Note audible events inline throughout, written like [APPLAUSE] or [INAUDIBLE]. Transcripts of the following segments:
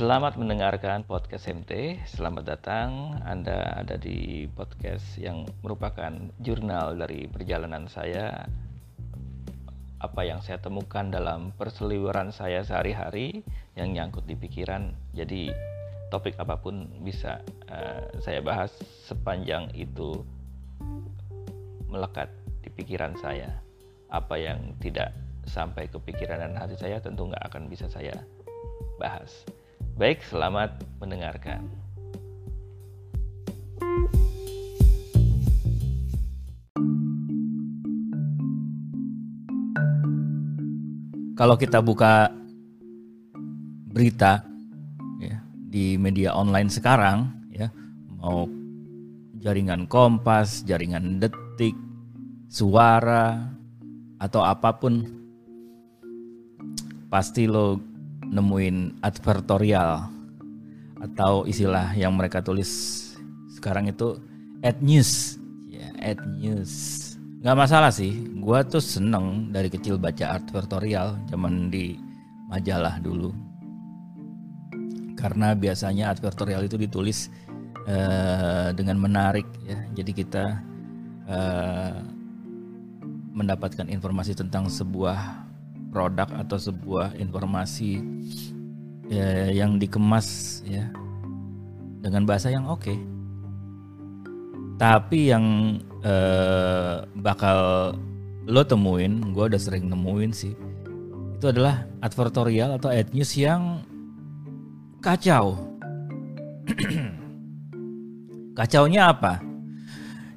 Selamat mendengarkan podcast MT. Selamat datang. Anda ada di podcast yang merupakan jurnal dari perjalanan saya. Apa yang saya temukan dalam perseliweran saya sehari-hari yang nyangkut di pikiran. Jadi topik apa pun bisa uh, saya bahas sepanjang itu melekat di pikiran saya. Apa yang tidak sampai ke pikiran dan hati saya tentu nggak akan bisa saya bahas. Baik, selamat mendengarkan. Kalau kita buka berita ya, di media online sekarang, ya, mau jaringan Kompas, jaringan Detik, Suara, atau apa pun, pasti lo nemuin advertorial atau istilah yang mereka tulis sekarang itu ad news. Ya ad news. Nggak masalah sih. Gue tuh seneng dari kecil baca advertorial zaman di majalah dulu. Karena biasanya advertorial itu ditulis uh, dengan menarik ya. Jadi kita uh, mendapatkan informasi tentang sebuah produk atau sebuah informasi ya, yang dikemas ya dengan bahasa yang oke. Okay. Tapi yang eh, bakal lo temuin, gue udah sering nemuin sih, itu adalah advertorial atau ad news yang kacau. [CLEARS THROAT] Kacaunya apa?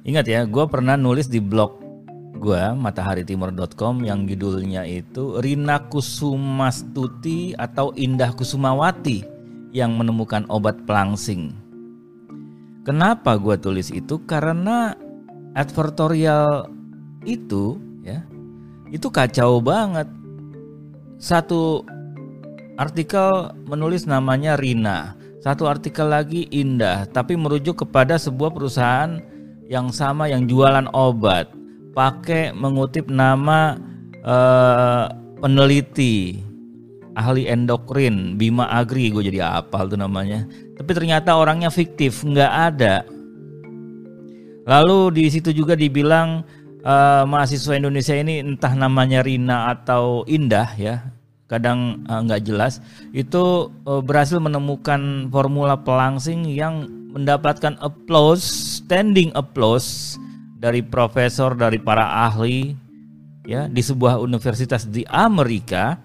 Ingat ya, gue pernah nulis di blog gue mataharitimur.com yang judulnya itu Rina Kusumastuti atau Indah Kusumawati yang menemukan obat pelangsing. Kenapa gue tulis itu? Karena advertorial itu ya itu kacau banget. Satu artikel menulis namanya Rina, satu artikel lagi Indah, tapi merujuk kepada sebuah perusahaan yang sama yang jualan obat pakai mengutip nama uh, peneliti ahli endokrin Bima Agri gue jadi apal tuh namanya. Tapi ternyata orangnya fiktif nggak ada. Lalu di situ juga dibilang uh, mahasiswa Indonesia ini entah namanya Rina atau Indah ya kadang uh, nggak jelas itu uh, berhasil menemukan formula pelangsing yang mendapatkan applause standing applause dari profesor dari para ahli ya di sebuah universitas di Amerika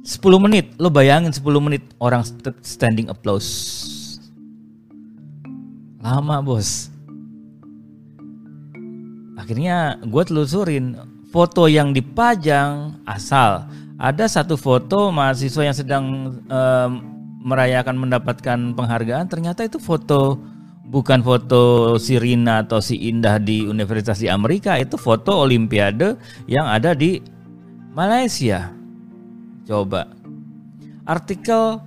10 menit. Lo bayangin 10 menit orang standing applause. Lama bos. Akhirnya gue telusurin foto yang dipajang asal. Ada satu foto mahasiswa yang sedang um, merayakan mendapatkan penghargaan ternyata itu foto bukan foto si Rina atau si Indah di Universitas di Amerika, itu foto Olimpiade yang ada di Malaysia. Coba. Artikel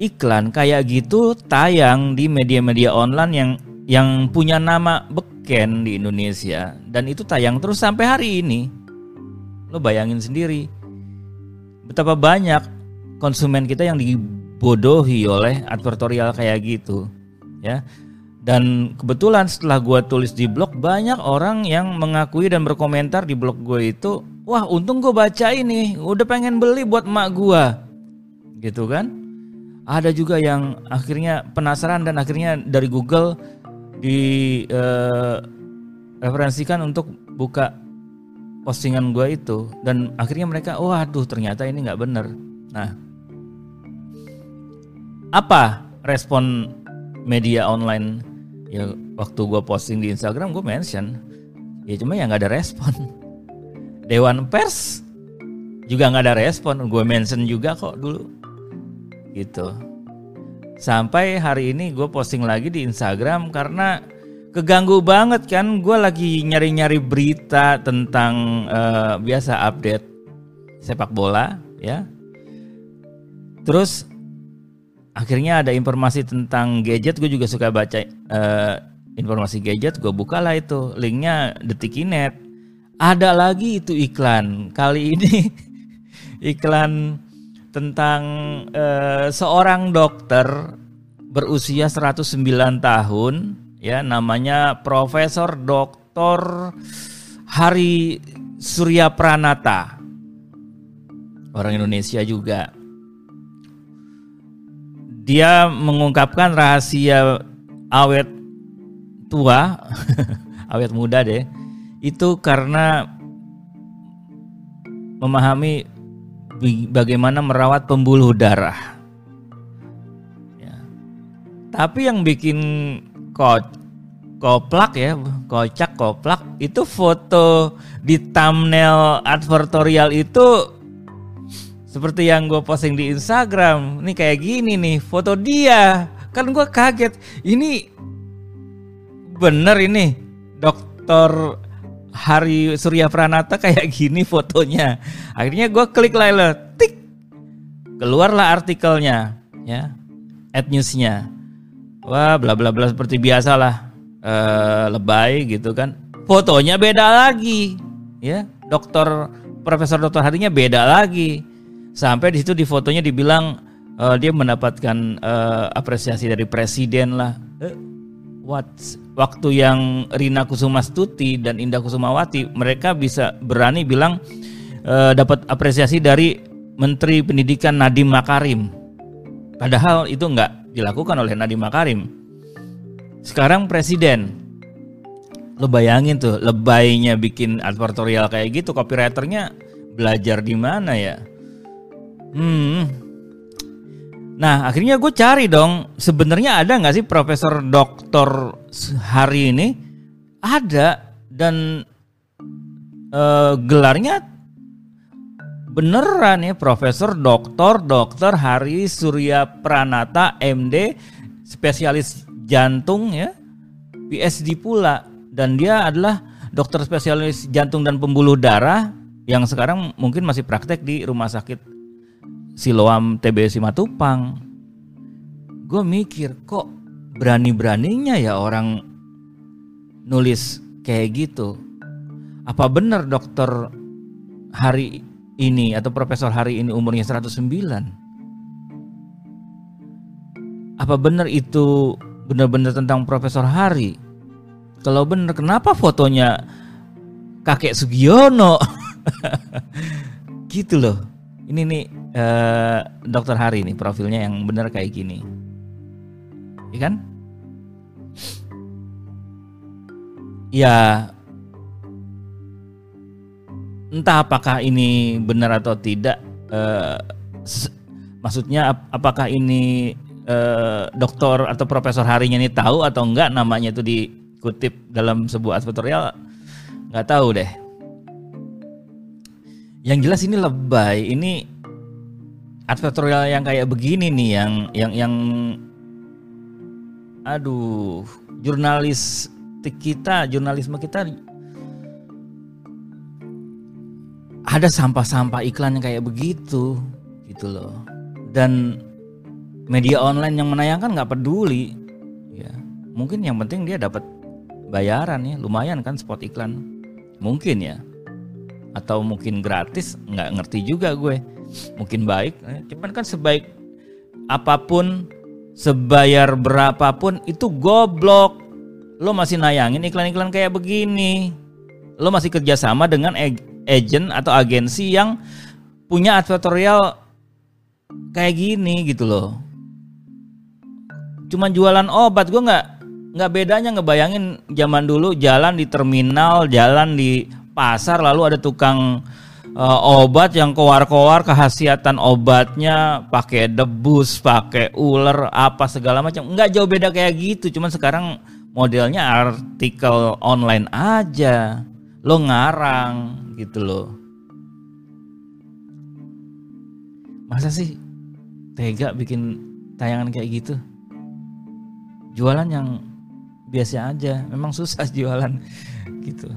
iklan kayak gitu tayang di media-media online yang yang punya nama beken di Indonesia dan itu tayang terus sampai hari ini. Lo bayangin sendiri betapa banyak konsumen kita yang dibodohi oleh advertorial kayak gitu ya dan kebetulan setelah gue tulis di blog banyak orang yang mengakui dan berkomentar di blog gue itu, wah untung gue baca ini, udah pengen beli buat emak gue, gitu kan? Ada juga yang akhirnya penasaran dan akhirnya dari Google di uh, referensikan untuk buka postingan gue itu dan akhirnya mereka, waduh ternyata ini nggak bener. Nah, apa respon media online ya waktu gue posting di Instagram gue mention. Ya cuma ya nggak ada respon. [LAUGHS] Dewan Pers juga nggak ada respon. Gue mention juga kok dulu. Gitu. Sampai hari ini gue posting lagi di Instagram karena keganggu banget kan. Gue lagi nyari-nyari berita tentang uh, biasa update sepak bola ya. Terus akhirnya ada informasi tentang gadget gue juga suka baca uh, informasi gadget gue bukalah itu linknya detikinet ada lagi itu iklan kali ini [LAUGHS] iklan tentang uh, seorang dokter berusia 109 tahun ya namanya Profesor Doktor Hari Surya Pranata. Orang Indonesia juga. Dia mengungkapkan rahasia awet tua, [LAUGHS] awet muda deh. Itu karena memahami bagaimana merawat pembuluh darah. Ya. Tapi yang bikin ko koplak ya, kocak koplak itu foto di thumbnail advertorial itu seperti yang gue posting di Instagram. Ini kayak gini nih, foto dia. Kan gue kaget. Ini bener ini dokter Hari Surya Pranata kayak gini fotonya. Akhirnya gue klik lah, tik, keluarlah artikelnya, ya, ad newsnya. Wah, bla bla bla seperti biasa lah, e, lebay gitu kan. Fotonya beda lagi, ya, dokter Profesor Dokter Harinya beda lagi. Sampai di situ di fotonya dibilang e, dia mendapatkan e, apresiasi dari presiden lah. E, what waktu yang Rina Kusumastuti dan Indah Kusumawati mereka bisa berani bilang e, dapat apresiasi dari Menteri Pendidikan Nadiem Makarim. Padahal itu nggak dilakukan oleh Nadiem Makarim. Sekarang presiden. Lo bayangin tuh lebaynya bikin advertorial kayak gitu, copywriternya belajar di mana ya? Hmm, Nah akhirnya gue cari dong sebenarnya ada nggak sih Profesor Doktor hari ini? Ada dan uh, gelarnya beneran ya Profesor Doktor Dokter Hari Surya Pranata MD spesialis jantung ya PhD pula. Dan dia adalah dokter spesialis jantung dan pembuluh darah yang sekarang mungkin masih praktek di rumah sakit Siloam TBS Simatupang. Gue mikir kok berani-beraninya ya orang nulis kayak gitu. Apa benar dokter hari ini atau profesor hari ini umurnya 109? Apa benar itu benar-benar tentang Profesor Hari? Kalau benar kenapa fotonya kakek Sugiono? [LAUGHS] gitu loh. Ini nih uh, dokter Hari nih profilnya yang benar kayak gini. Iya kan? Ya entah apakah ini benar atau tidak uh, maksudnya ap apakah ini uh, dokter atau profesor harinya ini tahu atau enggak namanya itu dikutip dalam sebuah advertorial nggak tahu deh yang jelas ini lebay ini advertorial yang kayak begini nih yang yang yang aduh jurnalis kita jurnalisme kita ada sampah-sampah iklan yang kayak begitu gitu loh. Dan media online yang menayangkan nggak peduli ya. Mungkin yang penting dia dapat bayaran ya lumayan kan spot iklan. Mungkin ya. Atau mungkin gratis nggak ngerti juga gue mungkin baik eh, cuman kan sebaik apa pun sebayar berapapun itu goblok. Lo masih nayangin iklan-iklan kayak begini. Lo masih kerjasama dengan agent atau agensi yang punya advertorial kayak gini gitu loh. Cuman jualan obat gue nggak nggak bedanya ngebayangin zaman dulu jalan di terminal jalan di pasar lalu ada tukang uh, obat yang keluar-keluar kehasiatan obatnya pakai debus, pakai ular apa segala macam. Nggak jauh beda kayak gitu, cuman sekarang modelnya artikel online aja. Lo ngarang gitu loh. Masa sih tega bikin tayangan kayak gitu? Jualan yang biasa aja, memang susah [LAUGHS] jualan gitu.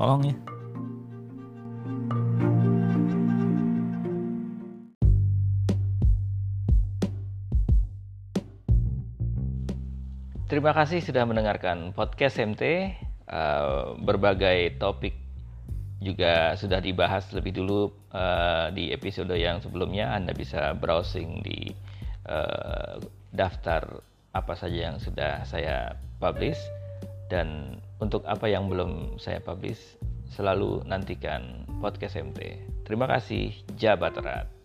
Tolong ya. Terima kasih sudah mendengarkan podcast MT uh, berbagai topik juga sudah dibahas lebih dulu uh, di episode yang sebelumnya. Anda bisa browsing di uh, daftar apa saja yang sudah saya publish dan untuk apa yang belum saya publish selalu nantikan podcast MT. Terima kasih, Jabat Erat.